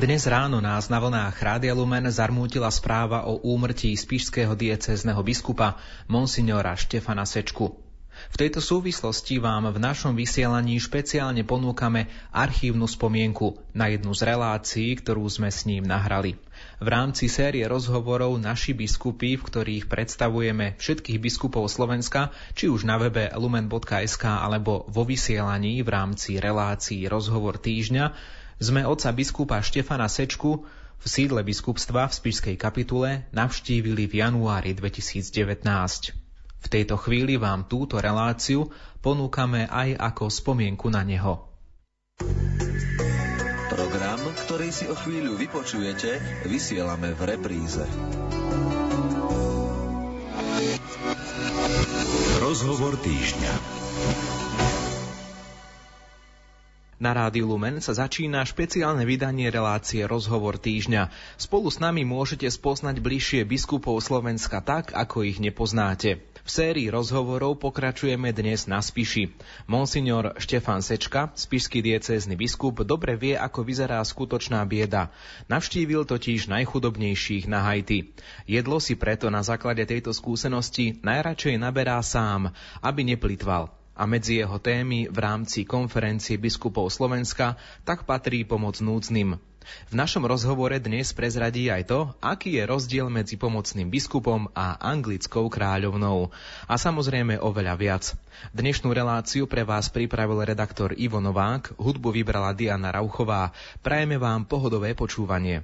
Dnes ráno nás na vlnách Rádia Lumen zarmútila správa o úmrtí spišského diecézneho biskupa monsignora Štefana Sečku. V tejto súvislosti vám v našom vysielaní špeciálne ponúkame archívnu spomienku na jednu z relácií, ktorú sme s ním nahrali. V rámci série rozhovorov Naši biskupy, v ktorých predstavujeme všetkých biskupov Slovenska, či už na webe lumen.sk alebo vo vysielaní v rámci relácií Rozhovor týždňa, sme otca biskupa Štefana Sečku v sídle biskupstva v Spišskej kapitule navštívili v januári 2019. V tejto chvíli vám túto reláciu ponúkame aj ako spomienku na neho. Program, ktorý si o chvíľu vypočujete, vysielame v repríze. Rozhovor týždňa. Na Rádiu Lumen sa začína špeciálne vydanie relácie Rozhovor týždňa. Spolu s nami môžete spoznať bližšie biskupov Slovenska tak, ako ich nepoznáte. V sérii rozhovorov pokračujeme dnes na Spiši. Monsignor Štefan Sečka, spišský diecézny biskup, dobre vie, ako vyzerá skutočná bieda. Navštívil totiž najchudobnejších na Haiti. Jedlo si preto na základe tejto skúsenosti najradšej naberá sám, aby neplitval a medzi jeho témy v rámci konferencie biskupov Slovenska tak patrí pomoc núdznym. V našom rozhovore dnes prezradí aj to, aký je rozdiel medzi pomocným biskupom a anglickou kráľovnou. A samozrejme oveľa viac. Dnešnú reláciu pre vás pripravil redaktor Ivo Novák, hudbu vybrala Diana Rauchová. Prajeme vám pohodové počúvanie.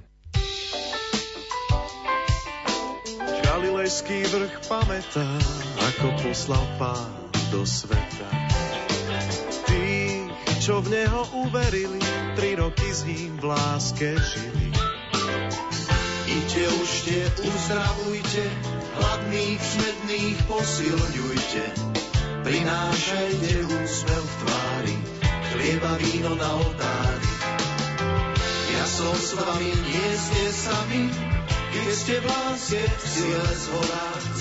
Galilejský vrch pamätá, ako poslal pán do sveta. Tí, čo v neho uverili, tri roky s ním v láske žili. Ide už tie, uzdravujte, hladných, smedných posilňujte. Prinášajte úsmev v tvári, chlieba, víno na oltári. Ja som s vami, nie ste sami, keď ste v láske, v sile z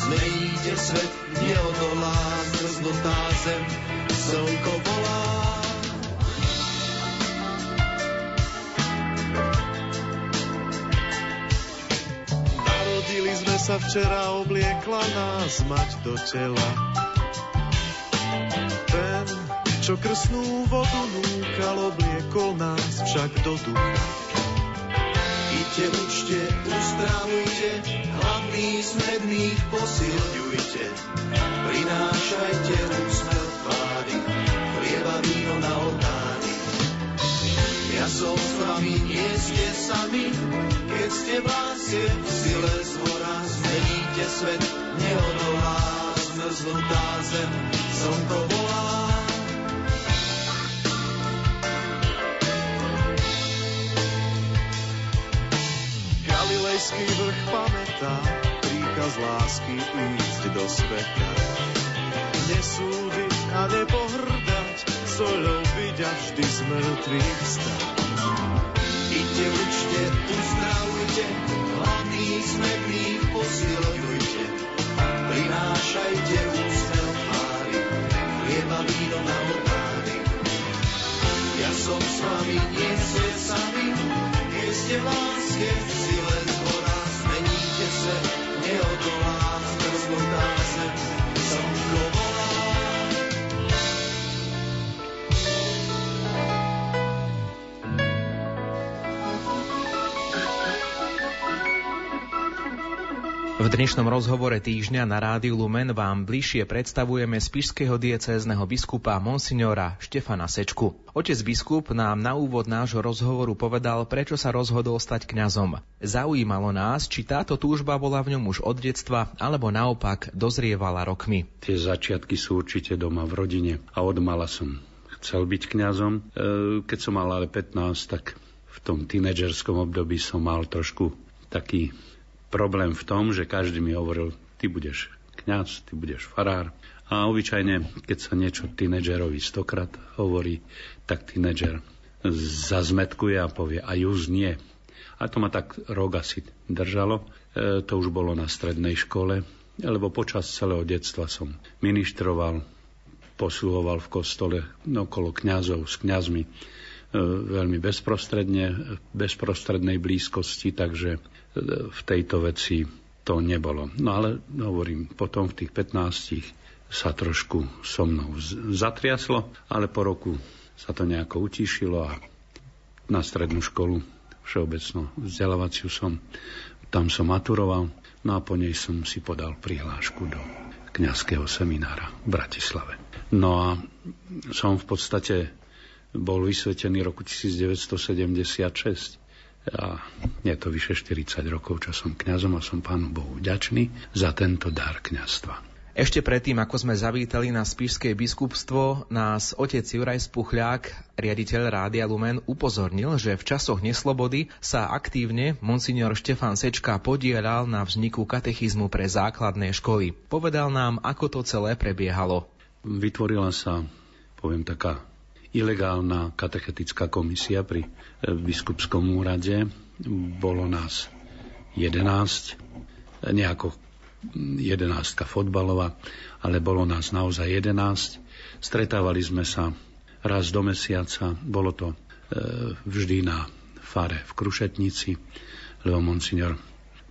zmeníte svet, neodolá, zrznutá zem, slnko volá. Narodili sme sa včera, obliekla nás mať do tela. Ten, čo krsnú vodu núkal, obliekol nás však do ducha. Idte, učte, uzdravujte, hladných, smedných posilňujte. Prinášajte úsmev tvári, chlieba víno na oltári. Ja som s vami, nie ste sami, keď ste v láske, v sile z hora zmeníte svet, neodolá zmrznutá zem, slnko volá. Galilejský vrch pamätá príkaz lásky ísť do sveta. Nesúdiť a nepohrdať, soľou byť a vždy z mŕtvych stať. Idte, učte, uzdravujte, hladných, smedných posilňujte. Prinášajte úsmev tvári, chlieba víno na oltári. Ja som s vami, nie ste sami, keď ste v láske, v V dnešnom rozhovore týždňa na Rádiu Lumen vám bližšie predstavujeme spišského diecézneho biskupa Monsignora Štefana Sečku. Otec biskup nám na úvod nášho rozhovoru povedal, prečo sa rozhodol stať kňazom. Zaujímalo nás, či táto túžba bola v ňom už od detstva, alebo naopak dozrievala rokmi. Tie začiatky sú určite doma v rodine a od mala som chcel byť kňazom. E, Keď som mal ale 15, tak v tom tínedžerskom období som mal trošku taký problém v tom, že každý mi hovoril, ty budeš kňaz, ty budeš farár. A obyčajne, keď sa niečo tínedžerovi stokrát hovorí, tak tínedžer zazmetkuje a povie, a už nie. A to ma tak rok asi držalo. E, to už bolo na strednej škole, lebo počas celého detstva som ministroval, posluhoval v kostole okolo kňazov s kňazmi. veľmi bezprostredne, bezprostrednej blízkosti, takže v tejto veci to nebolo. No ale hovorím, potom v tých 15 sa trošku so mnou zatriaslo, ale po roku sa to nejako utišilo a na strednú školu všeobecnú vzdelávaciu som, tam som maturoval, no a po nej som si podal prihlášku do kňazského seminára v Bratislave. No a som v podstate bol vysvetený roku 1976 a je to vyše 40 rokov, čo som kňazom a som Pánu Bohu vďačný za tento dar kňazstva. Ešte predtým, ako sme zavítali na Spišské biskupstvo, nás otec Juraj Spuchľák, riaditeľ Rádia Lumen, upozornil, že v časoch neslobody sa aktívne monsignor Štefan Sečka podielal na vzniku katechizmu pre základné školy. Povedal nám, ako to celé prebiehalo. Vytvorila sa, poviem taká ilegálna katechetická komisia pri eh, biskupskom úrade. Bolo nás 11, nejako jedenástka fotbalová, ale bolo nás naozaj 11. Stretávali sme sa raz do mesiaca, bolo to e, vždy na fare v Krušetnici, lebo monsignor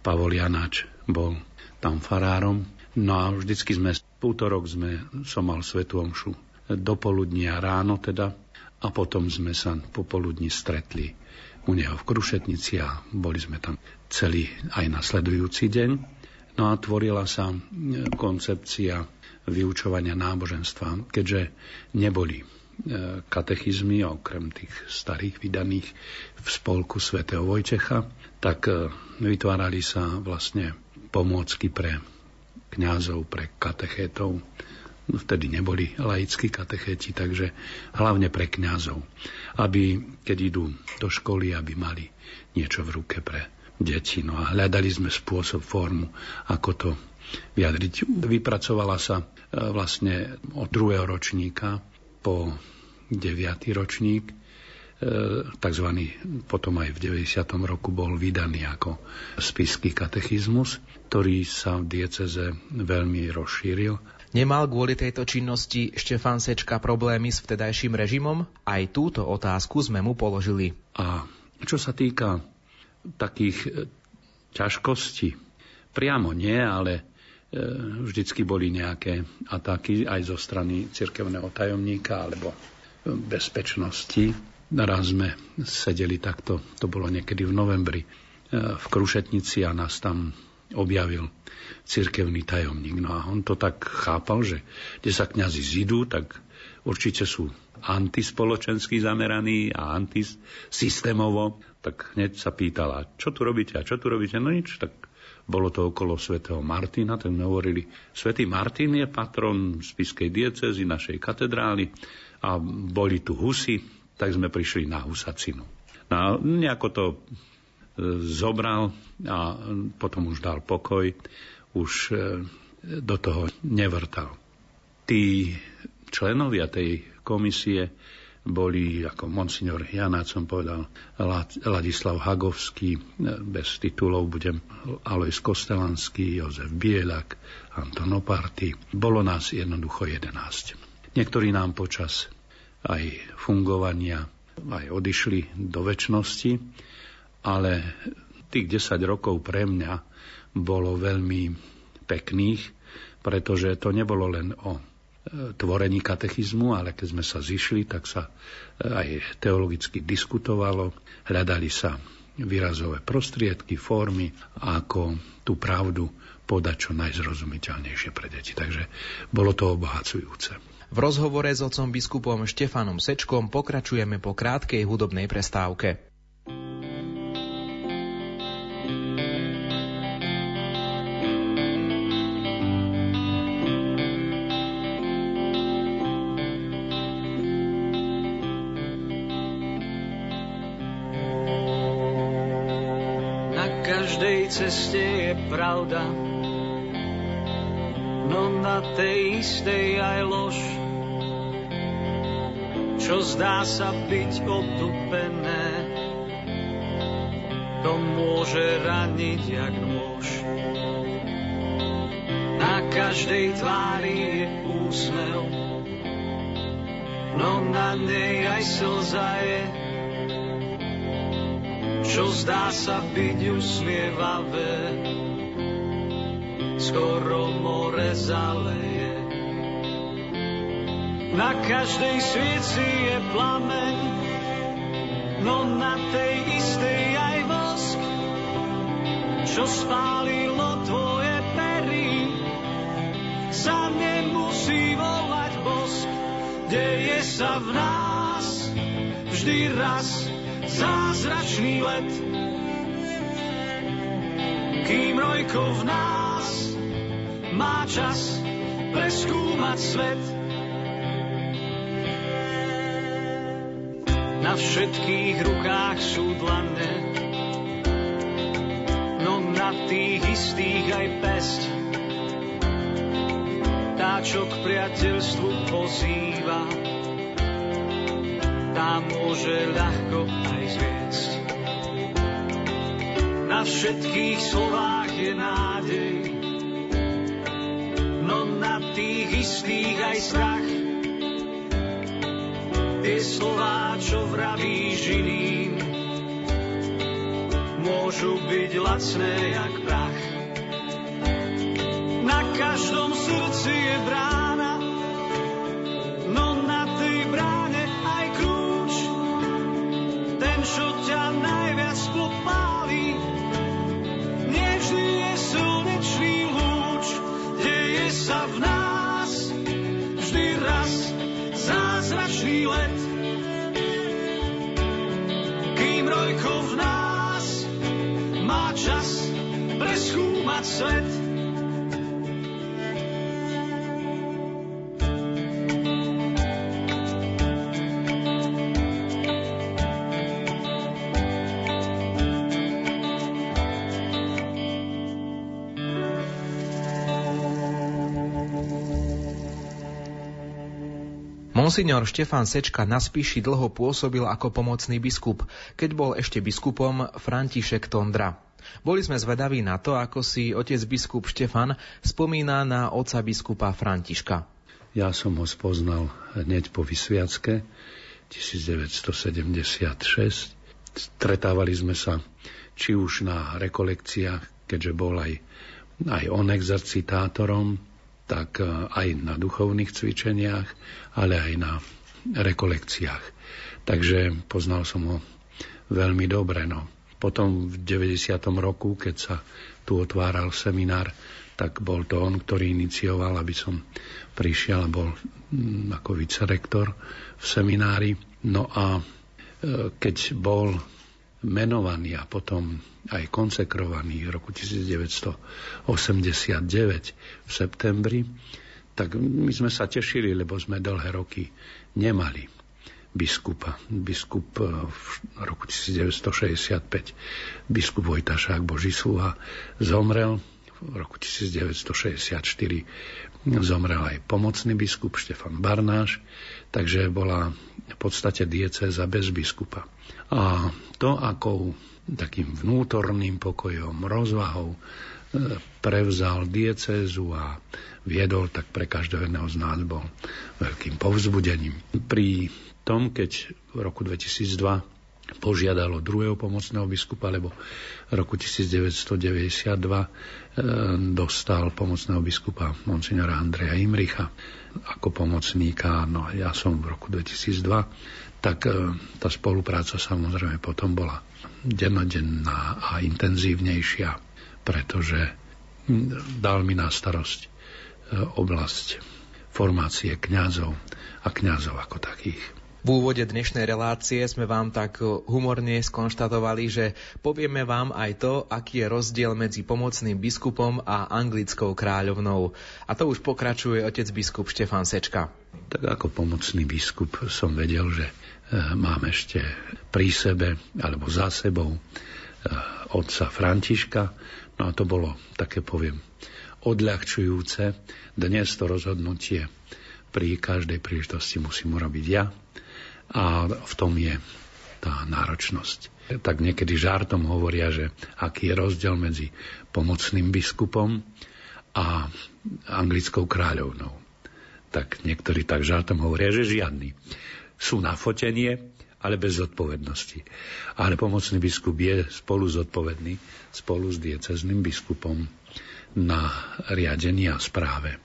Pavol Janáč bol tam farárom. No a vždycky sme, v útorok sme, som mal svetú omšu do poludnia ráno teda a potom sme sa popoludní stretli u neho v Krušetnici a boli sme tam celý aj nasledujúci deň. No a tvorila sa koncepcia vyučovania náboženstva, keďže neboli e, katechizmy, okrem tých starých vydaných v spolku svätého Vojtecha, tak e, vytvárali sa vlastne pomôcky pre kňazov, pre katechétov, Vtedy neboli laickí katechéti, takže hlavne pre kňazov, aby keď idú do školy, aby mali niečo v ruke pre deti. No a hľadali sme spôsob, formu, ako to vyjadriť. Vypracovala sa e, vlastne od druhého ročníka po deviatý ročník, e, takzvaný potom aj v 90. roku bol vydaný ako spisky katechizmus, ktorý sa v dieceze veľmi rozšíril Nemal kvôli tejto činnosti Štefan Sečka problémy s vtedajším režimom? Aj túto otázku sme mu položili. A čo sa týka takých e, ťažkostí, priamo nie, ale e, vždycky boli nejaké ataky aj zo strany cirkevného tajomníka alebo bezpečnosti. Raz sme sedeli takto, to bolo niekedy v novembri, v Krušetnici a nás tam objavil cirkevný tajomník. No a on to tak chápal, že kde sa kňazi zidú, tak určite sú antispoločensky zameraní a antisystémovo. Tak hneď sa pýtala, čo tu robíte a čo tu robíte? No nič, tak bolo to okolo svätého Martina, tak hovorili, svätý Martin je patron spiskej diecezy našej katedrály a boli tu husy, tak sme prišli na husacinu. No nejako to e, zobral a potom už dal pokoj už e, do toho nevrtal. Tí členovia tej komisie boli, ako monsignor Janáč som povedal, Ladislav Hagovský, e, bez titulov budem Alois Kostelanský, Jozef Bielak, Anton Oparty. Bolo nás jednoducho 11. Niektorí nám počas aj fungovania aj odišli do väčšnosti, ale tých 10 rokov pre mňa bolo veľmi pekných, pretože to nebolo len o e, tvorení katechizmu, ale keď sme sa zišli, tak sa e, aj teologicky diskutovalo, hľadali sa výrazové prostriedky, formy, ako tú pravdu podať čo najzrozumiteľnejšie pre deti. Takže bolo to obohacujúce. V rozhovore s otcom biskupom Štefanom Sečkom pokračujeme po krátkej hudobnej prestávke. ceste je pravda, no na tej istej aj lož. Čo zdá sa byť otupené, to môže raniť jak nôž. Na každej tvári je úsmev, no na nej aj slza je čo zdá sa byť usmievavé, skoro more zaleje. Na každej svieci je plameň, no na tej istej aj vosk, čo spálilo tvoje pery, sa nemusí volať bosk, deje sa v nás vždy raz zázračný let. Kým rojko v nás má čas preskúmať svet. Na všetkých rukách sú dlane, no na tých istých aj pesť. Tá, čo k priateľstvu pozýva, tá môže ľahko aj zviesť. Na všetkých slovách je nádej, no na tých istých aj strach. Tie slová, čo vravíš iným, môžu byť lacné jak prach. Na každom srdci je brána, svet. Monsignor Štefan Sečka na Spiši dlho pôsobil ako pomocný biskup, keď bol ešte biskupom František Tondra. Boli sme zvedaví na to, ako si otec biskup Štefan spomína na oca biskupa Františka. Ja som ho spoznal hneď po vysviacke 1976. Stretávali sme sa či už na rekolekciách, keďže bol aj, aj on exercitátorom, tak e, aj na duchovných cvičeniach, ale aj na rekolekciách. Takže poznal som ho veľmi dobre. No. Potom v 90. roku, keď sa tu otváral seminár, tak bol to on, ktorý inicioval, aby som prišiel a bol mm, ako vicerektor v seminári. No a e, keď bol menovaný a potom aj konsekrovaný v roku 1989 v septembri, tak my sme sa tešili, lebo sme dlhé roky nemali biskupa. Biskup v roku 1965, biskup Vojtašák Božisúha zomrel v roku 1964 zomrel aj pomocný biskup Štefan Barnáš, takže bola v podstate diecéza bez biskupa. A to, akou takým vnútorným pokojom, rozvahou e, prevzal diecézu a viedol, tak pre každého jedného z nás bol veľkým povzbudením. Pri tom, keď v roku 2002 požiadalo druhého pomocného biskupa, lebo v roku 1992 e, dostal pomocného biskupa monsignora Andreja Imricha ako pomocníka, no ja som v roku 2002, tak e, tá spolupráca samozrejme potom bola dennodenná a intenzívnejšia, pretože dal mi na starosť e, oblasť formácie kňazov a kňazov ako takých. V úvode dnešnej relácie sme vám tak humorne skonštatovali, že povieme vám aj to, aký je rozdiel medzi pomocným biskupom a anglickou kráľovnou. A to už pokračuje otec biskup Štefan Sečka. Tak ako pomocný biskup som vedel, že e, mám ešte pri sebe alebo za sebou e, otca Františka. No a to bolo také, poviem, odľahčujúce. Dnes to rozhodnutie pri každej príležitosti musím urobiť ja a v tom je tá náročnosť. Tak niekedy žartom hovoria, že aký je rozdiel medzi pomocným biskupom a anglickou kráľovnou. Tak niektorí tak žartom hovoria, že žiadny. Sú na fotenie ale bez zodpovednosti. Ale pomocný biskup je spolu zodpovedný, spolu s diecezným biskupom na riadení a správe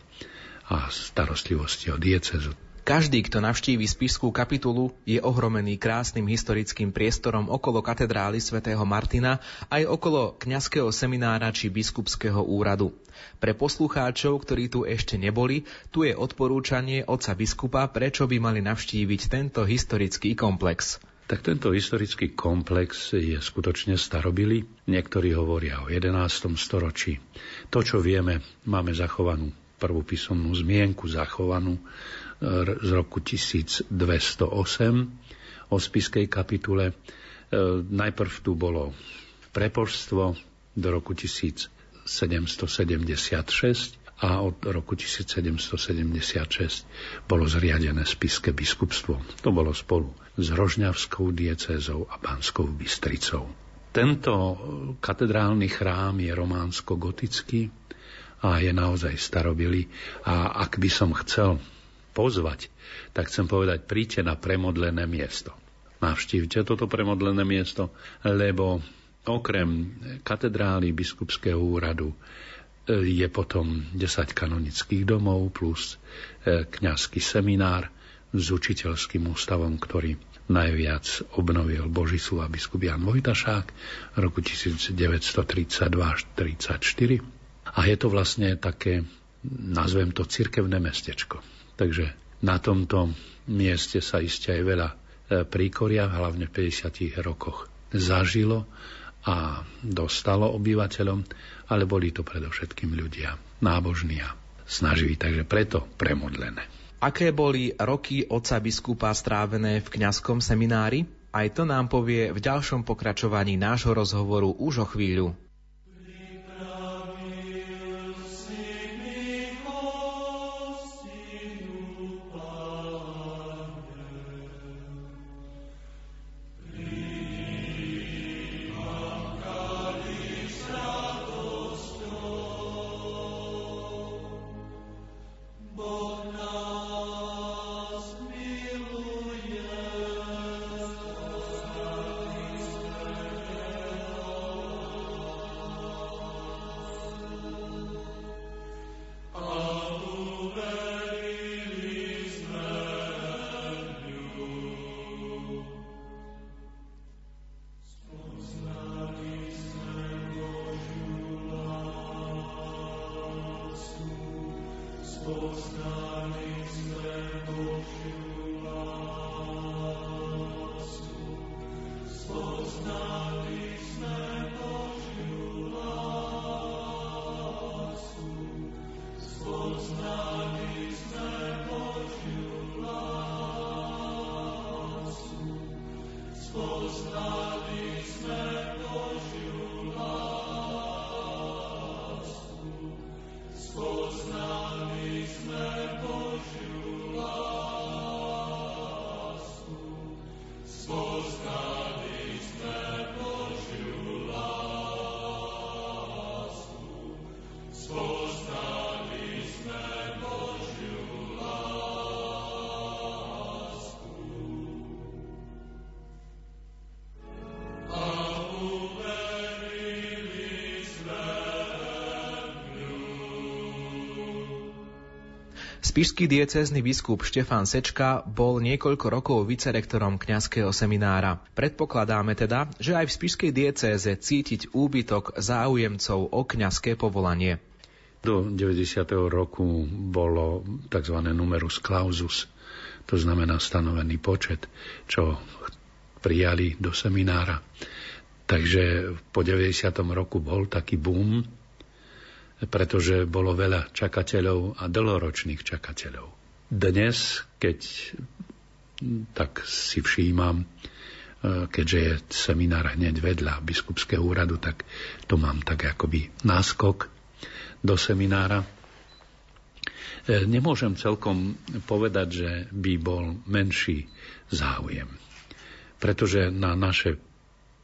a starostlivosti o diecezu. Každý, kto navštíví Spišskú kapitulu, je ohromený krásnym historickým priestorom okolo katedrály svätého Martina aj okolo kňazského seminára či biskupského úradu. Pre poslucháčov, ktorí tu ešte neboli, tu je odporúčanie otca biskupa, prečo by mali navštíviť tento historický komplex. Tak tento historický komplex je skutočne starobilý. Niektorí hovoria o 11. storočí. To, čo vieme, máme zachovanú prvú písomnú zmienku, zachovanú z roku 1208 o spiskej kapitule. E, najprv tu bolo prepožstvo do roku 1776 a od roku 1776 bolo zriadené spiske biskupstvo. To bolo spolu s Rožňavskou diecézou a Banskou Bystricou. Tento katedrálny chrám je románsko-gotický a je naozaj starobilý. A ak by som chcel pozvať, tak chcem povedať, príďte na premodlené miesto. Navštívte toto premodlené miesto, lebo okrem katedrály biskupského úradu e, je potom 10 kanonických domov plus e, kňazský seminár s učiteľským ústavom, ktorý najviac obnovil Božisú a biskup Jan Vojtašák v roku 1932 až 1934. A je to vlastne také, nazvem to cirkevné mestečko. Takže na tomto mieste sa iste aj veľa e, príkoria, hlavne v 50 rokoch, zažilo a dostalo obyvateľom, ale boli to predovšetkým ľudia nábožní a snaživí, takže preto premodlené. Aké boli roky otca biskupa strávené v kňazskom seminári? Aj to nám povie v ďalšom pokračovaní nášho rozhovoru už o chvíľu. Spišský diecézny biskup Štefán Sečka bol niekoľko rokov vicerektorom kňazského seminára. Predpokladáme teda, že aj v Spišskej diecéze cítiť úbytok záujemcov o kňazské povolanie. Do 90. roku bolo tzv. numerus clausus, to znamená stanovený počet, čo prijali do seminára. Takže po 90. roku bol taký boom pretože bolo veľa čakateľov a dlhoročných čakateľov. Dnes, keď tak si všímam, e, keďže je seminár hneď vedľa biskupského úradu, tak to mám tak akoby náskok do seminára. E, nemôžem celkom povedať, že by bol menší záujem, pretože na naše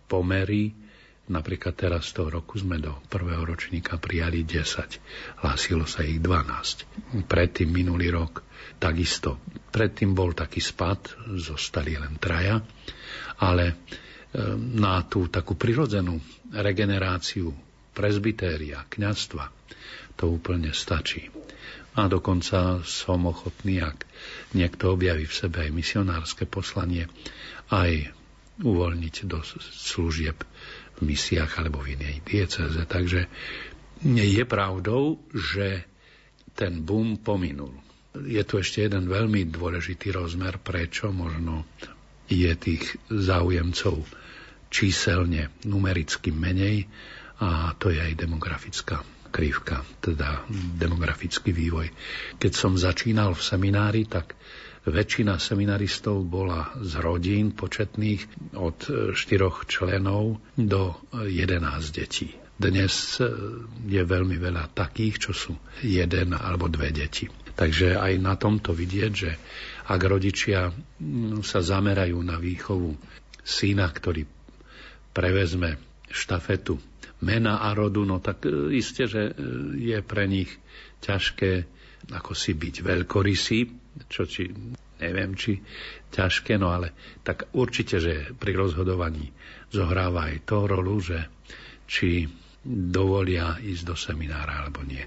pomery Napríklad teraz toho roku sme do prvého ročníka prijali 10. Hlásilo sa ich 12. Predtým minulý rok takisto. Predtým bol taký spad, zostali len traja. Ale e, na tú takú prirodzenú regeneráciu prezbytéria, kňazstva, to úplne stačí. A dokonca som ochotný, ak niekto objaví v sebe aj misionárske poslanie, aj uvoľniť do služieb v misiách alebo v inej dieceze. Takže je pravdou, že ten boom pominul. Je tu ešte jeden veľmi dôležitý rozmer, prečo možno je tých záujemcov číselne, numericky menej a to je aj demografická krivka, teda demografický vývoj. Keď som začínal v seminári, tak väčšina seminaristov bola z rodín početných od štyroch členov do 11 detí. Dnes je veľmi veľa takých, čo sú jeden alebo dve deti. Takže aj na tomto vidieť, že ak rodičia sa zamerajú na výchovu syna, ktorý prevezme štafetu mena a rodu, no tak e, isté, že e, je pre nich ťažké ako si byť veľkorysý, čo či neviem, či ťažké, no ale tak určite, že pri rozhodovaní zohráva aj to rolu, že či dovolia ísť do seminára alebo nie.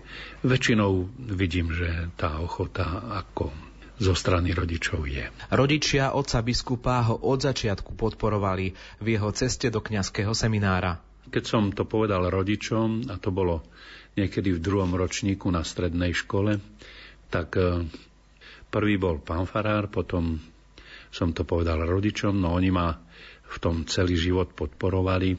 Väčšinou vidím, že tá ochota ako zo strany rodičov je. Rodičia otca biskupa ho od začiatku podporovali v jeho ceste do kňazského seminára. Keď som to povedal rodičom, a to bolo niekedy v druhom ročníku na strednej škole, tak e, prvý bol pán Farár, potom som to povedal rodičom, no oni ma v tom celý život podporovali,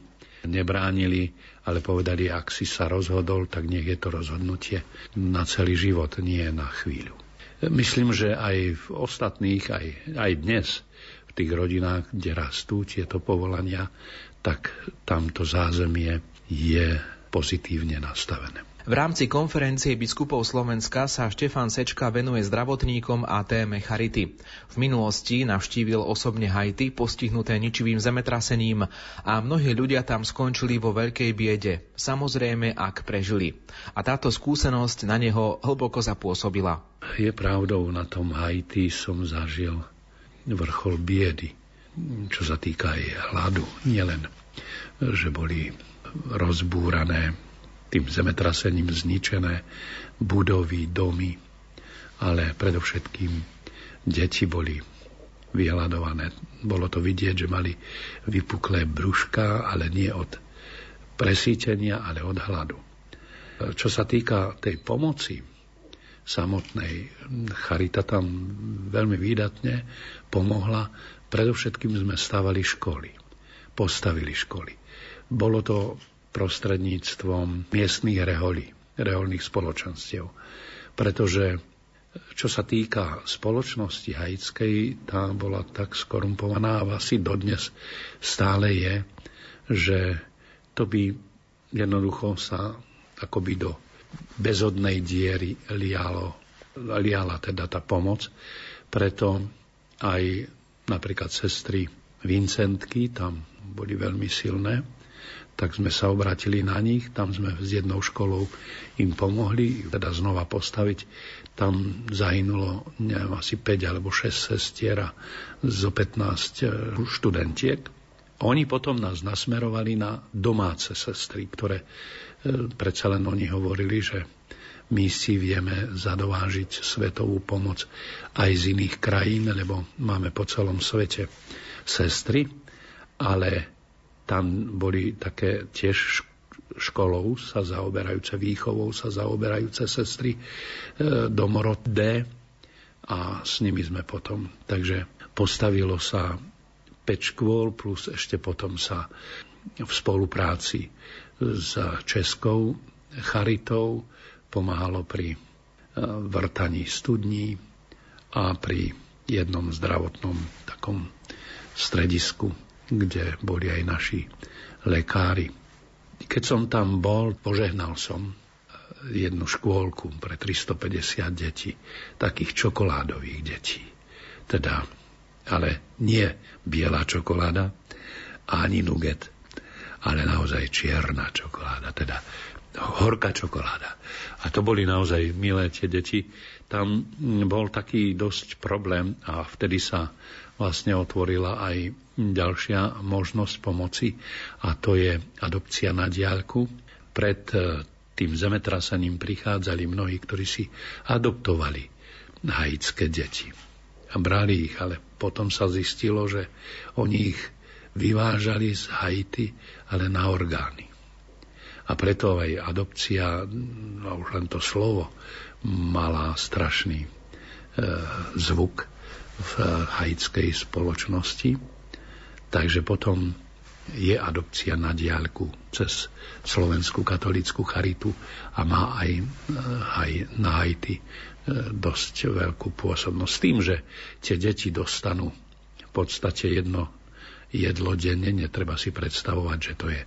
nebránili, ale povedali, ak si sa rozhodol, tak nech je to rozhodnutie na celý život, nie na chvíľu. Myslím, že aj v ostatných, aj, aj dnes, v tých rodinách, kde rastú tieto povolania, tak tamto zázemie je pozitívne nastavené. V rámci konferencie biskupov Slovenska sa Štefan Sečka venuje zdravotníkom a téme charity. V minulosti navštívil osobne Haiti postihnuté ničivým zemetrasením a mnohí ľudia tam skončili vo veľkej biede, samozrejme ak prežili. A táto skúsenosť na neho hlboko zapôsobila. Je pravdou, na tom Haiti som zažil vrchol biedy čo sa týka aj hladu. Nielen, že boli rozbúrané tým zemetrasením zničené budovy, domy, ale predovšetkým deti boli vyhľadované. Bolo to vidieť, že mali vypuklé brúška, ale nie od presítenia, ale od hladu. Čo sa týka tej pomoci samotnej, Charita tam veľmi výdatne pomohla Predovšetkým sme stavali školy, postavili školy. Bolo to prostredníctvom miestných reholí, reholných spoločenstiev. Pretože čo sa týka spoločnosti haitskej, tá bola tak skorumpovaná a asi dodnes stále je, že to by jednoducho sa akoby do bezodnej diery lialo, liala teda tá pomoc. Preto aj napríklad sestry Vincentky, tam boli veľmi silné, tak sme sa obratili na nich, tam sme s jednou školou im pomohli, teda znova postaviť. Tam zahynulo, neviem, asi 5 alebo 6 sestier a zo 15 e, študentiek. Oni potom nás nasmerovali na domáce sestry, ktoré e, predsa len oni hovorili, že my si vieme zadovážiť svetovú pomoc aj z iných krajín, lebo máme po celom svete sestry, ale tam boli také tiež školou sa zaoberajúce, výchovou sa zaoberajúce sestry, e, domorod D a s nimi sme potom. Takže postavilo sa 5 škôl plus ešte potom sa v spolupráci s Českou charitou pomáhalo pri e, vrtaní studní a pri jednom zdravotnom takom stredisku, kde boli aj naši lekári. Keď som tam bol, požehnal som e, jednu škôlku pre 350 detí, takých čokoládových detí. Teda, ale nie biela čokoláda, ani nuget, ale naozaj čierna čokoláda, teda horká čokoláda. A to boli naozaj milé tie deti. Tam bol taký dosť problém a vtedy sa vlastne otvorila aj ďalšia možnosť pomoci a to je adopcia na diálku. Pred e, tým zemetrasením prichádzali mnohí, ktorí si adoptovali haitské deti a brali ich, ale potom sa zistilo, že oni ich vyvážali z Haiti, ale na orgány. A preto aj adopcia, no už len to slovo, mala strašný e, zvuk v haitskej spoločnosti. Takže potom je adopcia na diálku cez Slovenskú katolickú charitu a má aj, aj na Haiti e, dosť veľkú pôsobnosť. S tým, že tie deti dostanú v podstate jedno jedlo denne, netreba si predstavovať, že to je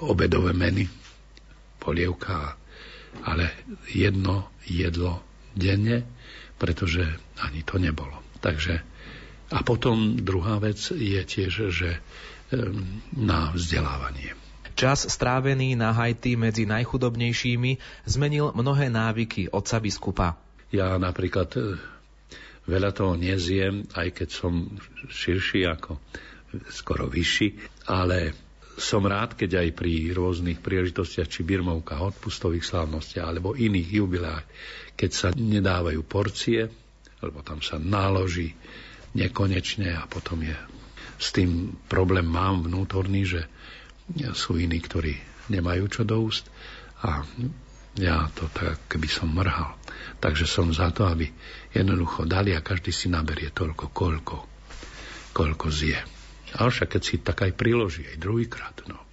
obedové meny, polievka, ale jedno jedlo denne, pretože ani to nebolo. Takže a potom druhá vec je tiež, že na vzdelávanie. Čas strávený na Haiti medzi najchudobnejšími zmenil mnohé návyky otca biskupa. Ja napríklad e, veľa toho nezjem, aj keď som širší ako skoro vyšší, ale som rád, keď aj pri rôznych príležitostiach, či birmovkách, odpustových slávnostiach alebo iných jubilách, keď sa nedávajú porcie, lebo tam sa náloží nekonečne a potom je s tým problém mám vnútorný, že sú iní, ktorí nemajú čo do úst a ja to tak keby som mrhal. Takže som za to, aby jednoducho dali a každý si naberie toľko, koľko, koľko zje. A však keď si tak aj priloží, aj druhýkrát. No.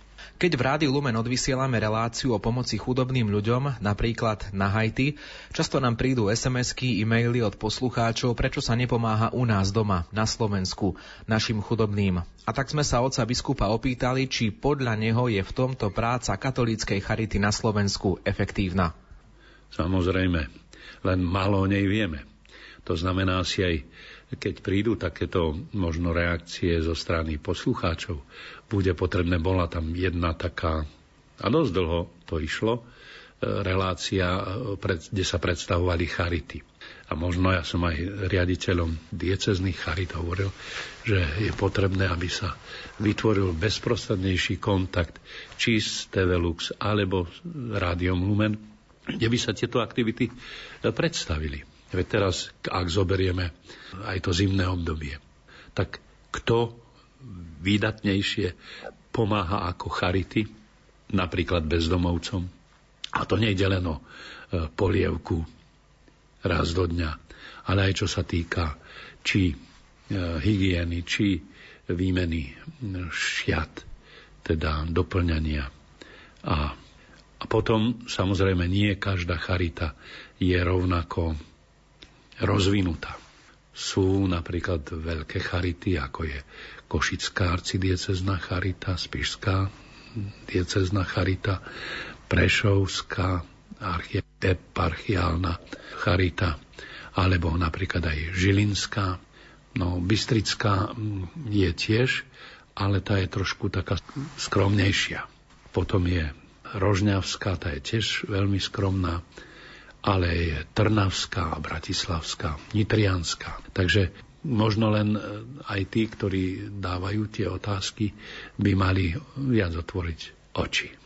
Keď v Rádiu Lumen odvysielame reláciu o pomoci chudobným ľuďom, napríklad na Haiti, často nám prídu SMS-ky, e-maily od poslucháčov, prečo sa nepomáha u nás doma, na Slovensku, našim chudobným. A tak sme sa otca biskupa opýtali, či podľa neho je v tomto práca katolíckej charity na Slovensku efektívna. Samozrejme, len málo o nej vieme. To znamená si aj keď prídu takéto možno reakcie zo strany poslucháčov, bude potrebné, bola tam jedna taká, a dosť dlho to išlo, e, relácia, e, kde sa predstavovali charity. A možno ja som aj riaditeľom diecezných charit hovoril, že je potrebné, aby sa vytvoril bezprostrednejší kontakt či s TV Lux alebo Rádiom Lumen, kde by sa tieto aktivity e, predstavili. Veď teraz, ak zoberieme aj to zimné obdobie, tak kto výdatnejšie pomáha ako charity, napríklad bezdomovcom. A to nejde len o e, polievku raz do dňa, ale aj čo sa týka či e, hygieny, či výmeny šiat, teda doplňania. A, a potom samozrejme nie každá charita je rovnako rozvinutá. Sú napríklad veľké charity, ako je Košická arcidiecezná charita, Spišská diecezná charita, Prešovská eparchiálna charita, alebo napríklad aj Žilinská. No, Bystrická je tiež, ale tá je trošku taká skromnejšia. Potom je Rožňavská, tá je tiež veľmi skromná ale je Trnavská, Bratislavská, Nitrianská. Takže možno len e, aj tí, ktorí dávajú tie otázky, by mali viac otvoriť oči.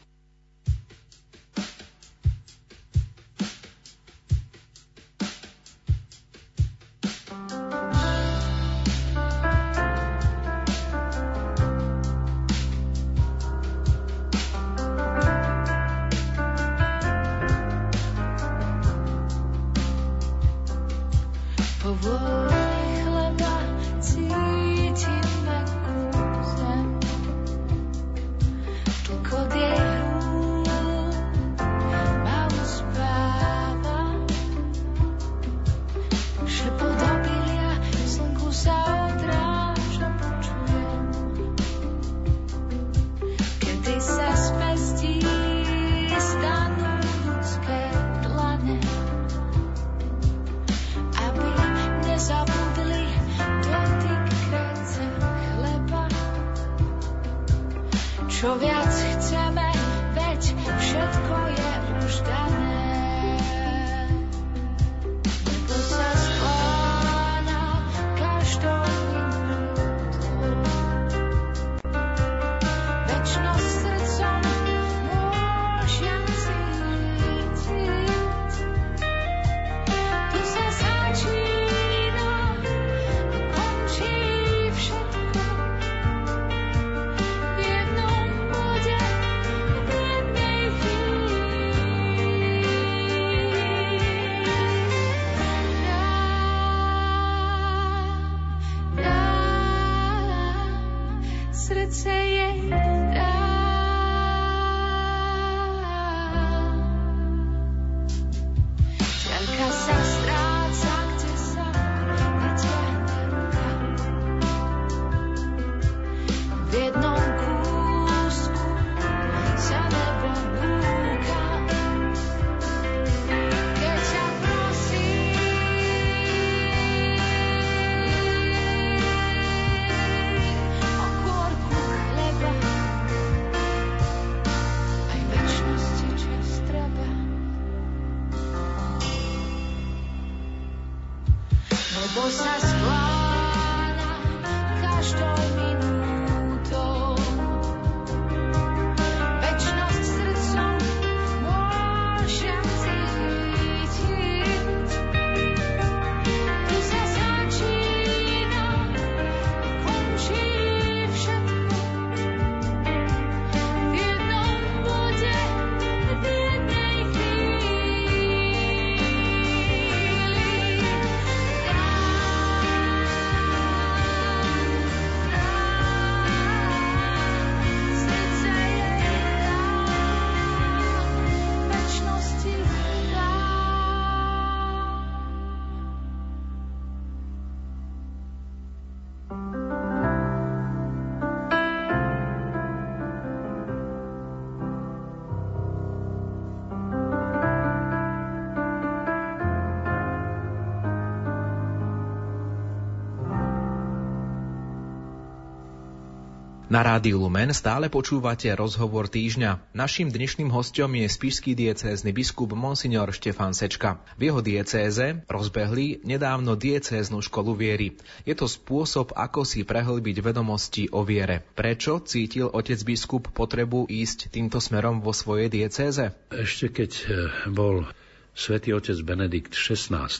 Na rádiu Lumen stále počúvate rozhovor týždňa. Naším dnešným hostom je spišský diecézny biskup Monsignor Štefan Sečka. V jeho diecéze rozbehli nedávno diecéznu školu viery. Je to spôsob, ako si prehlbiť vedomosti o viere. Prečo cítil otec biskup potrebu ísť týmto smerom vo svojej diecéze? Ešte keď eh, bol svätý otec Benedikt XVI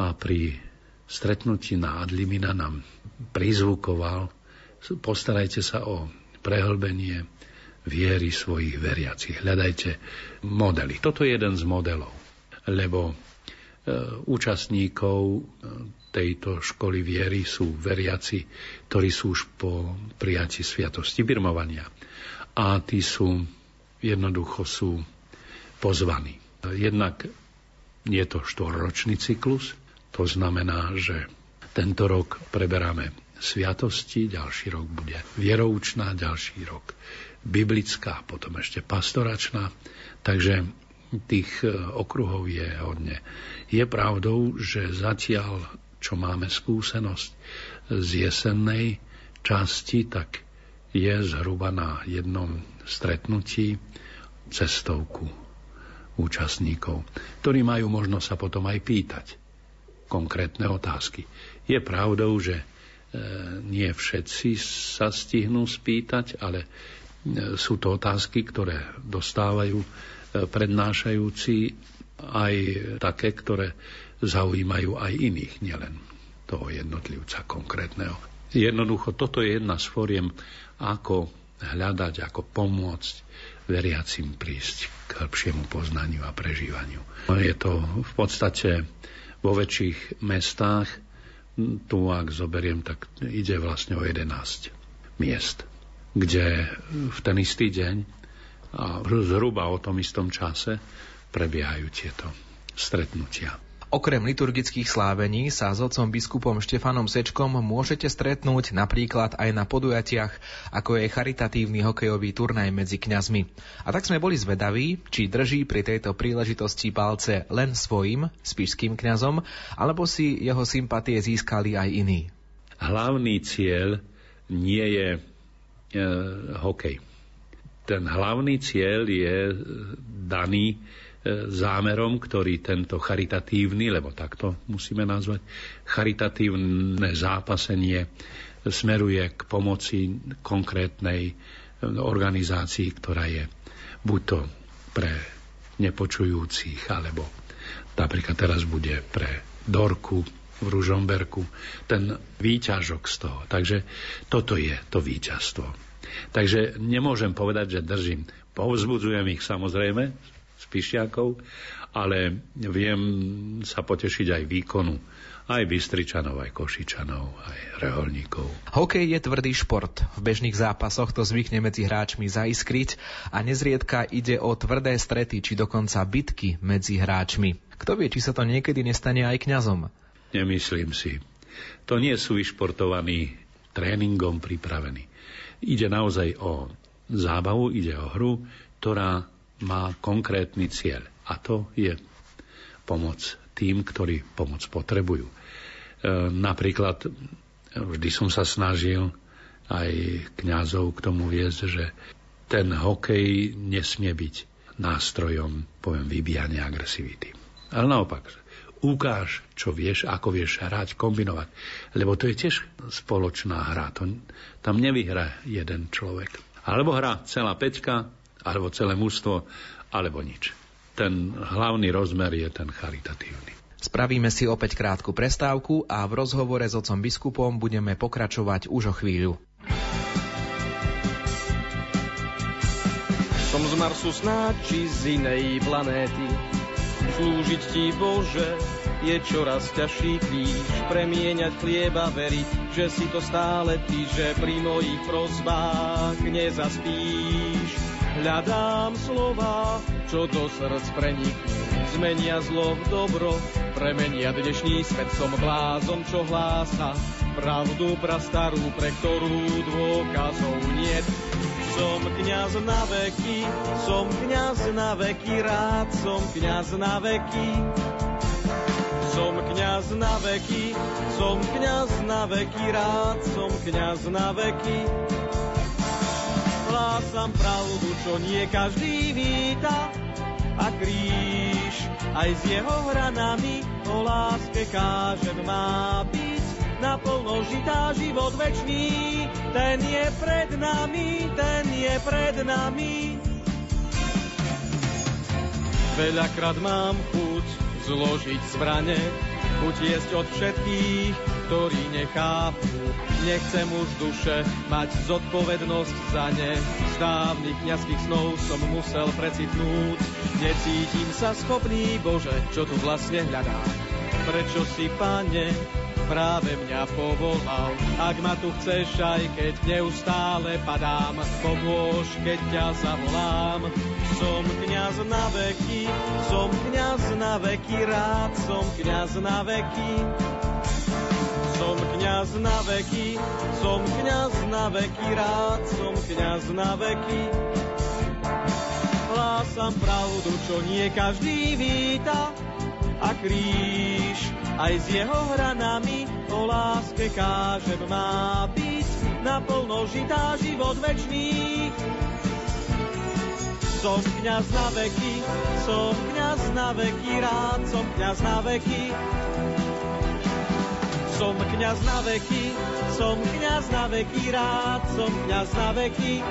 a pri stretnutí na Adlimina nám prizvukoval, postarajte sa o prehlbenie viery svojich veriacich. Hľadajte modely. Toto je jeden z modelov, lebo e, účastníkov e, tejto školy viery sú veriaci, ktorí sú už po prijati sviatosti birmovania. A tí sú, jednoducho sú pozvaní. Jednak je to štvorročný cyklus, to znamená, že tento rok preberáme sviatosti, ďalší rok bude vieroučná, ďalší rok biblická, potom ešte pastoračná. Takže tých e, okruhov je hodne. Je pravdou, že zatiaľ, čo máme skúsenosť z jesennej časti, tak je zhruba na jednom stretnutí cestovku účastníkov, ktorí majú možnosť sa potom aj pýtať konkrétne otázky. Je pravdou, že nie všetci sa stihnú spýtať, ale e, sú to otázky, ktoré dostávajú e, prednášajúci aj také, ktoré zaujímajú aj iných, nielen toho jednotlivca konkrétneho. Jednoducho, toto je jedna z foriem, ako hľadať, ako pomôcť veriacim prísť k hĺbšiemu poznaniu a prežívaniu. Je to v podstate vo väčších mestách tu ak zoberiem, tak ide vlastne o 11 miest, kde v ten istý deň a zhruba o tom istom čase prebiehajú tieto stretnutia. Okrem liturgických slávení sa s otcom biskupom Štefanom Sečkom môžete stretnúť napríklad aj na podujatiach, ako je charitatívny hokejový turnaj medzi kňazmi. A tak sme boli zvedaví, či drží pri tejto príležitosti palce len svojim spišským kňazom, alebo si jeho sympatie získali aj iní. Hlavný cieľ nie je e, hokej. Ten hlavný cieľ je daný zámerom, ktorý tento charitatívny, lebo takto musíme nazvať, charitatívne zápasenie smeruje k pomoci konkrétnej organizácii, ktorá je buď to pre nepočujúcich, alebo napríklad teraz bude pre Dorku v Ružomberku, ten výťažok z toho. Takže toto je to víťazstvo. Takže nemôžem povedať, že držím. Povzbudzujem ich samozrejme, Spišiakov, ale viem sa potešiť aj výkonu aj Bystričanov, aj Košičanov, aj Reholníkov. Hokej je tvrdý šport. V bežných zápasoch to zvykne medzi hráčmi zaiskriť a nezriedka ide o tvrdé strety či dokonca bitky medzi hráčmi. Kto vie, či sa to niekedy nestane aj kňazom? Nemyslím si. To nie sú vyšportovaní tréningom pripravení. Ide naozaj o zábavu, ide o hru, ktorá má konkrétny cieľ. A to je pomoc tým, ktorí pomoc potrebujú. E, napríklad vždy som sa snažil aj kňazov k tomu viesť, že ten hokej nesmie byť nástrojom, poviem, vybíjania agresivity. Ale naopak, ukáž, čo vieš, ako vieš hrať, kombinovať. Lebo to je tiež spoločná hra. To, tam nevyhrá jeden človek. Alebo hrá celá peťka, alebo celé mužstvo, alebo nič. Ten hlavný rozmer je ten charitatívny. Spravíme si opäť krátku prestávku a v rozhovore s otcom biskupom budeme pokračovať už o chvíľu. Som z Marsu snáď či z inej planéty. Slúžiť ti Bože je čoraz ťažší kríž. Premieňať chlieba, veriť, že si to stále ty, že pri mojich prozbách nezaspíš. Hľadám slova, čo do srdc preniknú. Zmenia zlo v dobro, premenia dnešný svet. Som blázon, čo hlása pravdu prastarú, pre ktorú dôkazov niet. Som kňaz na veky, som kňaz na veky, rád som kňaz na veky. Som kňaz na veky, som kňaz na veky, rád som kňaz na veky. Hlásam pravdu, čo nie každý víta, a kríž aj s jeho hranami o láske kážem má byť naplno žitá život večný, ten je pred nami, ten je pred nami. Veľakrát mám chuť zložiť zbrane, chuť jesť od všetkých, ktorí nechápu. Nechcem už duše mať zodpovednosť za ne. Z dávnych kniazských snov som musel precitnúť. Necítim sa schopný, Bože, čo tu vlastne hľadám. Prečo si, Pane, práve mňa povolal. Ak ma tu chceš, aj keď neustále padám, pomôž, keď ťa zavolám. Som kňaz na veky, som kňaz na veky, rád som kňaz na veky. Som kňaz na veky, som kňaz na veky, rád som kňaz na veky. Hlásam pravdu, čo nie každý víta, a kríž aj s jeho hranami o láske kážem má byť naplno žitá život večný. Som kňaz na veky, som kňaz na veky, rád som kňaz na veky. Som kňaz na veky, som kňaz na veky, rád som kňaz na veky.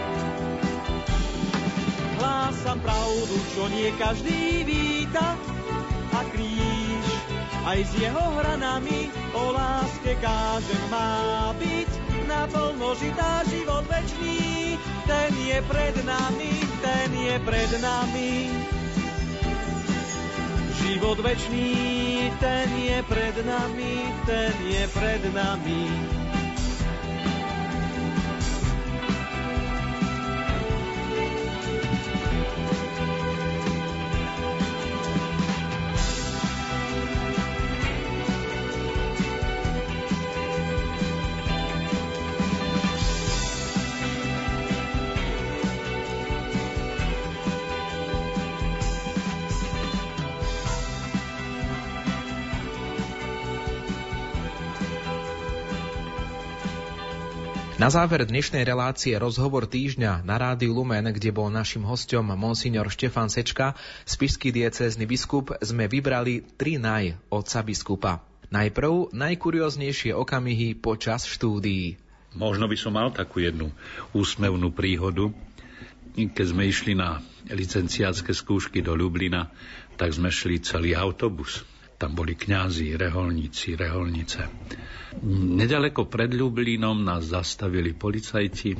Hlásam pravdu, čo nie každý víta, a kríž. Aj s jeho hranami o láske kážem má byť naplno žitá život večný. Ten je pred nami, ten je pred nami. Život večný, ten je pred nami, ten je pred nami. Na záver dnešnej relácie rozhovor týždňa na Rádiu Lumen, kde bol našim hostom monsignor Štefan Sečka, spišský diecézny biskup, sme vybrali tri naj otca biskupa. Najprv najkurióznejšie okamihy počas štúdií. Možno by som mal takú jednu úsmevnú príhodu. Keď sme išli na licenciátske skúšky do Lublina, tak sme šli celý autobus. Tam boli kňazi, reholníci, reholnice. Nedaleko pred Lublinom nás zastavili policajti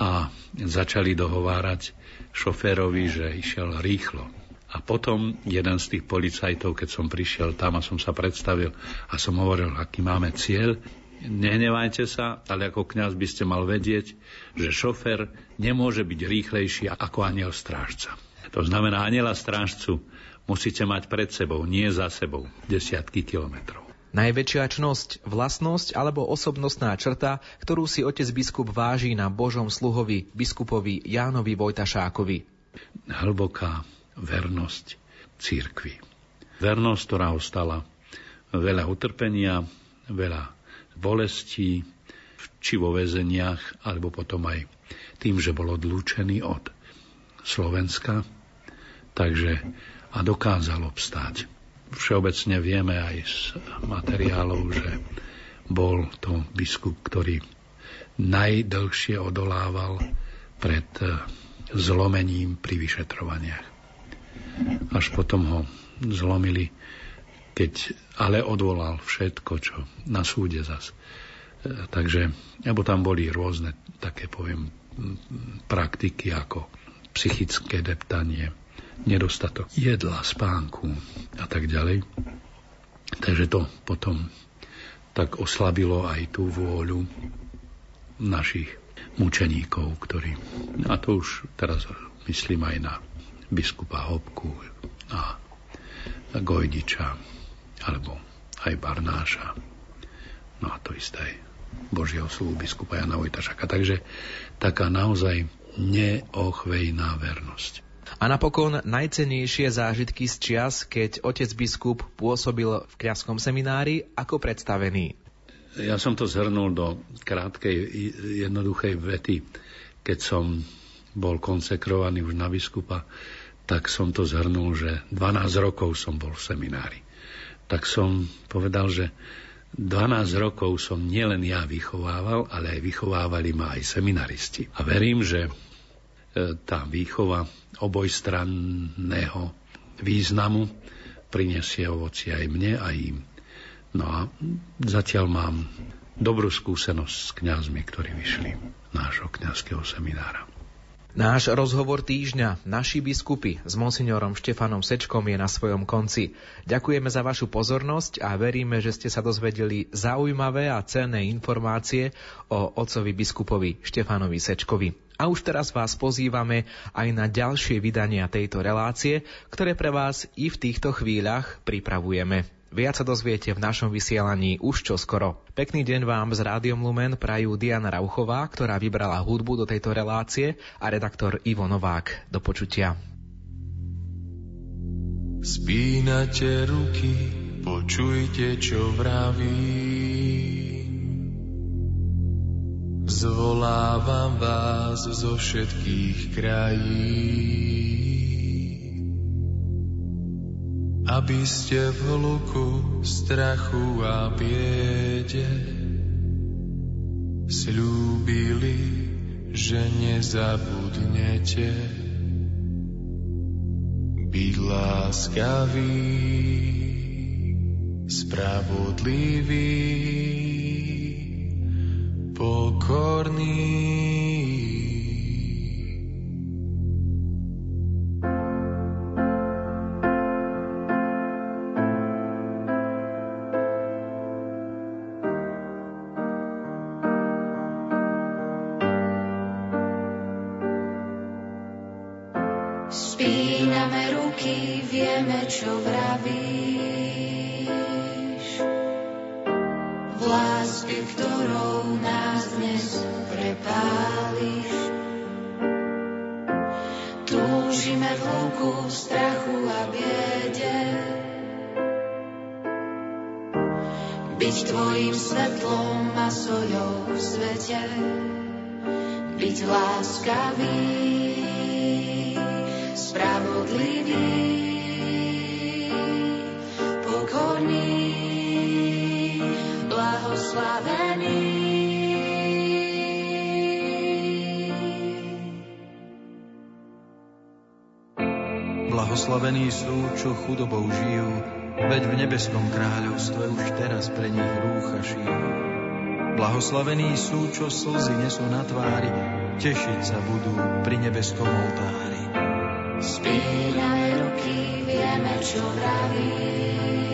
a začali dohovárať šoférovi, že išiel rýchlo. A potom jeden z tých policajtov, keď som prišiel tam a som sa predstavil a som hovoril, aký máme cieľ, nehnevajte sa, ale ako kňaz by ste mal vedieť, že šofér nemôže byť rýchlejší ako aniel strážca. To znamená, aniela strážcu musíte mať pred sebou, nie za sebou, desiatky kilometrov. Najväčšia čnosť, vlastnosť alebo osobnostná črta, ktorú si otec biskup váži na Božom sluhovi, biskupovi Jánovi Vojtašákovi. Hlboká vernosť církvy. Vernosť, ktorá ostala veľa utrpenia, veľa bolestí, či vo väzeniach, alebo potom aj tým, že bol odlúčený od Slovenska. Takže a dokázal obstáť. Všeobecne vieme aj z materiálov, že bol to biskup, ktorý najdlhšie odolával pred eh, zlomením pri vyšetrovaniach. Až potom ho zlomili, keď ale odvolal všetko, čo na súde zas. Eh, takže, alebo tam boli rôzne také, poviem, praktiky ako psychické deptanie, nedostatok jedla, spánku a tak ďalej. Takže to potom tak oslabilo aj tú vôľu našich mučeníkov, ktorí, a to už teraz myslím aj na biskupa Hopku, a Gojdiča, alebo aj Barnáša, no a to isté aj Božieho slovu biskupa Jana Vojtašaka. Takže taká naozaj neochvejná vernosť. A napokon najcenejšie zážitky z čias, keď otec biskup pôsobil v kňazskom seminári ako predstavený. Ja som to zhrnul do krátkej, jednoduchej vety. Keď som bol konsekrovaný už na biskupa, tak som to zhrnul, že 12 rokov som bol v seminári. Tak som povedal, že 12 rokov som nielen ja vychovával, ale aj vychovávali ma aj seminaristi. A verím, že tá výchova obojstranného významu prinesie ovoci aj mne, aj im. No a zatiaľ mám dobrú skúsenosť s kňazmi, ktorí vyšli nášho kňazského seminára. Náš rozhovor týždňa, naši biskupy s monsignorom Štefanom Sečkom je na svojom konci. Ďakujeme za vašu pozornosť a veríme, že ste sa dozvedeli zaujímavé a cenné informácie o otcovi biskupovi Štefanovi Sečkovi. A už teraz vás pozývame aj na ďalšie vydania tejto relácie, ktoré pre vás i v týchto chvíľach pripravujeme. Viac sa dozviete v našom vysielaní už čoskoro. Pekný deň vám z Rádiom Lumen prajú Diana Rauchová, ktorá vybrala hudbu do tejto relácie a redaktor Ivo Novák. Do počutia. Spínate ruky, počujte, čo vraví. Zvolávam vás zo všetkých krajín aby ste v hluku strachu a biede slúbili, že nezabudnete byť láskavý, spravodlivý, pokorný. Ruky, vieme, čo vravíš. V láske, ktorou nás dnes prepáliš. Túžime v hluku strachu a biede. Byť tvojim svetlom a sojou v svete. Byť láskavý Blahoslavení sú, čo chudobou žijú, veď v nebeskom kráľovstve už teraz pre nich rúcha šijú. Blahoslavení sú, čo slzy nesú na tvári, tešiť sa budú pri nebeskom oltári. Spíname ruky, vieme, čo vravíš.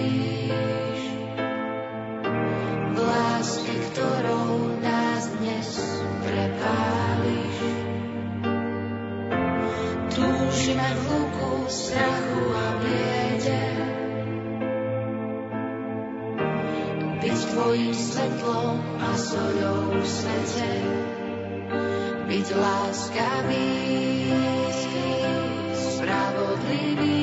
Byť láskavý, spravodlivý,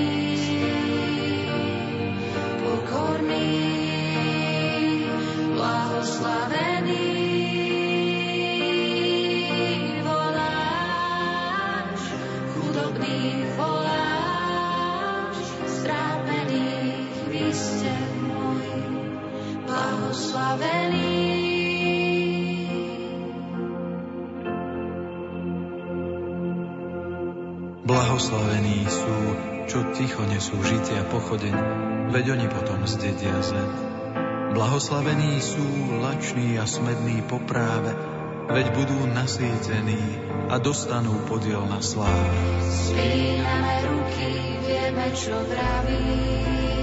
Blahoslavení sú, čo ticho nesú žitia pochodeň, veď oni potom zdedia zem. Blahoslavení sú lační a smední po práve, veď budú nasýtení a dostanú podiel na sláve. Spíname ruky, vieme, čo vravíš.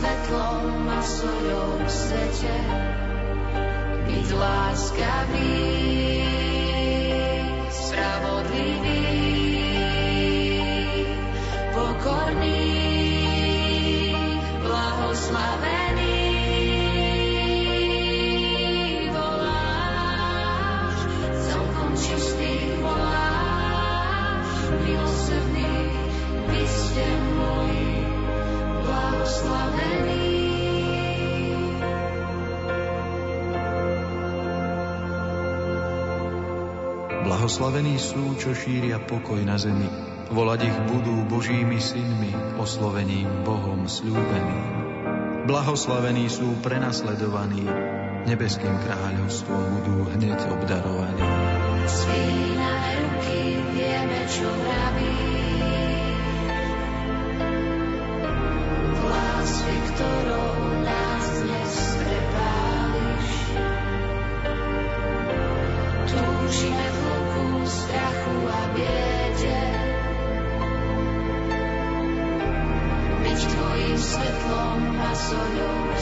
Svetlom a soľou v svete. Byť láskavý, Blahoslavení sú, čo šíria pokoj na zemi. Volať ich budú Božími synmi, oslovením Bohom slúbeným. Blahoslavení sú prenasledovaní, nebeským kráľovstvom budú hneď obdarovaní. Spíname ruky, vieme, čo vravíš.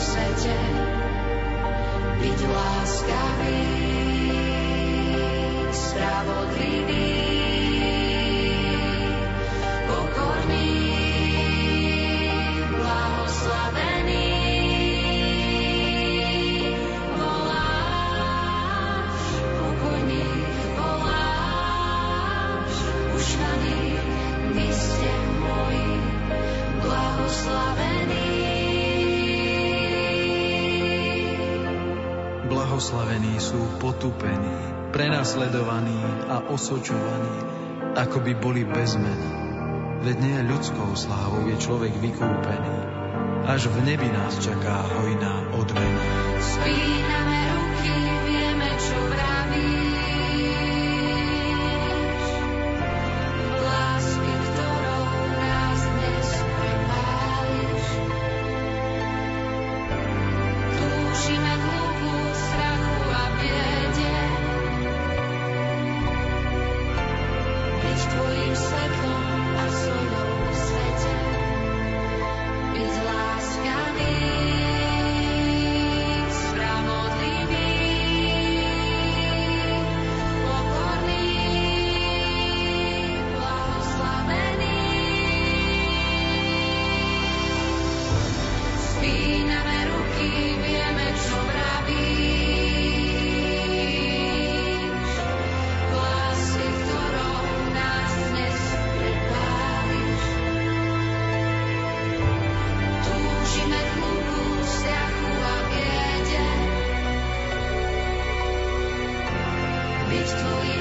Svete. Byť láskavý, spravodlivý, blahoslavení. Sú potupení, prenasledovaní a osočovaní, ako by boli bez mena. Veď nie ľudskou slávou je človek vykúpený. Až v nebi nás čaká hojná odmena. Spíname ruky, vieme, čo vravíš. to you.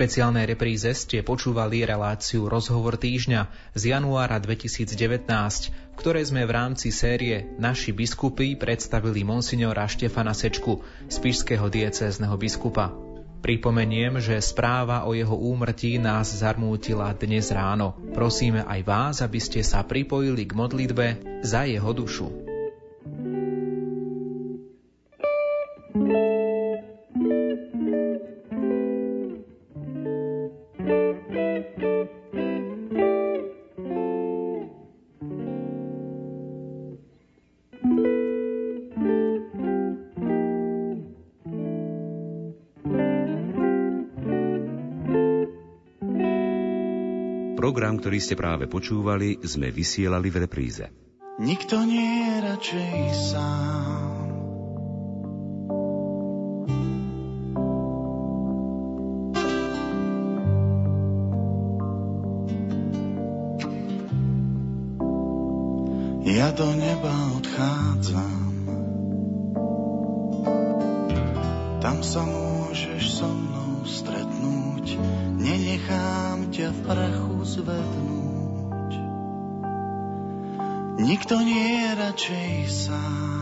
Špeciálnej repríze ste počúvali reláciu Rozhovor týždňa z januára 2019, v ktorej sme v rámci série Naši biskupy predstavili monsignora Štefana Sečku, spišského diecézneho biskupa. Pripomeniem, že správa o jeho úmrtí nás zarmútila dnes ráno. Prosíme aj vás, aby ste sa pripojili k modlitbe za jeho dušu. Program, ktorý ste práve počúvali, sme vysielali v repríze. Nikto nie je radšej sám. Ja do neba odchádzam. Tam sa môžeš so mnou stretnúť. Nenechám ťa v prachu zvednúť. Nikto nie je radšej sám.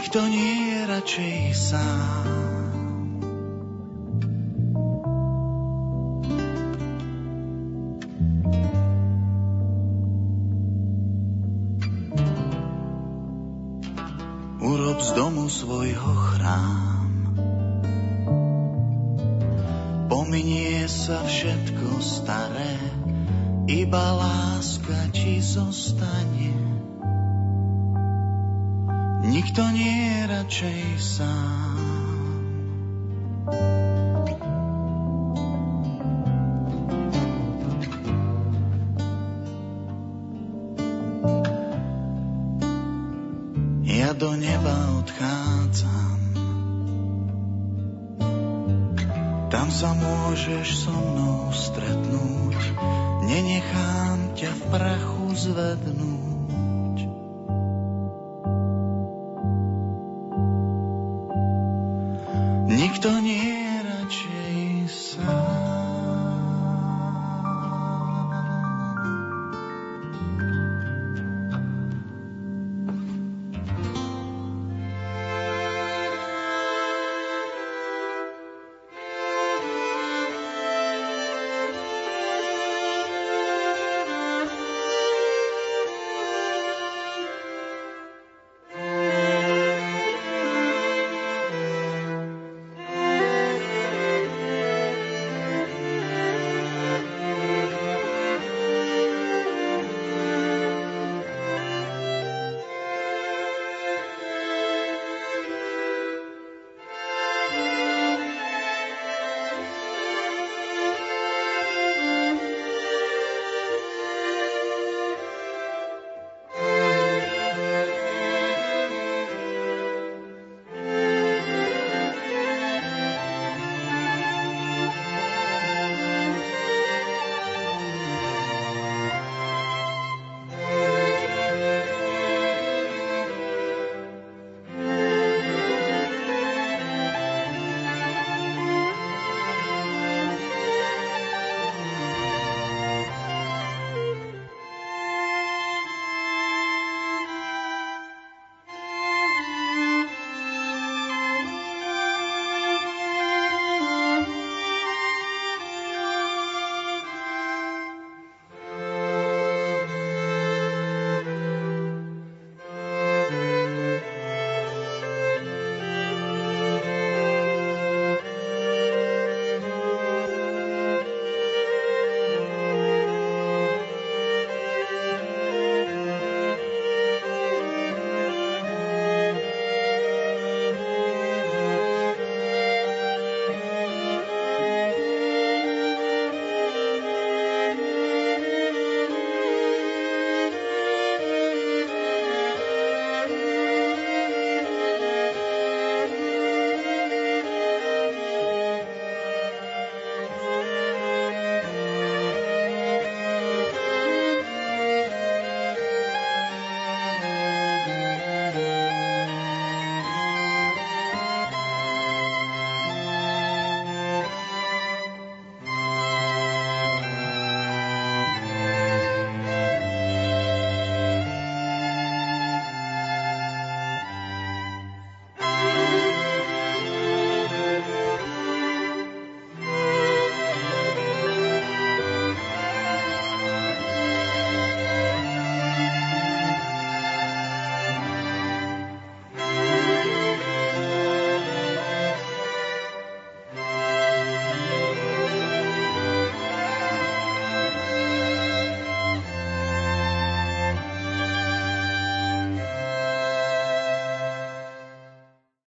Nikto nie je radšej sám. Urob z domu svojho chrám. Pominie sa všetko staré, iba láska ti zostane. Nikto nie je radšej sám. Ja do neba odchádzam. Tam sa môžeš so mnou stretnúť. Nenechám ťa v prachu zvednúť. Nikto nie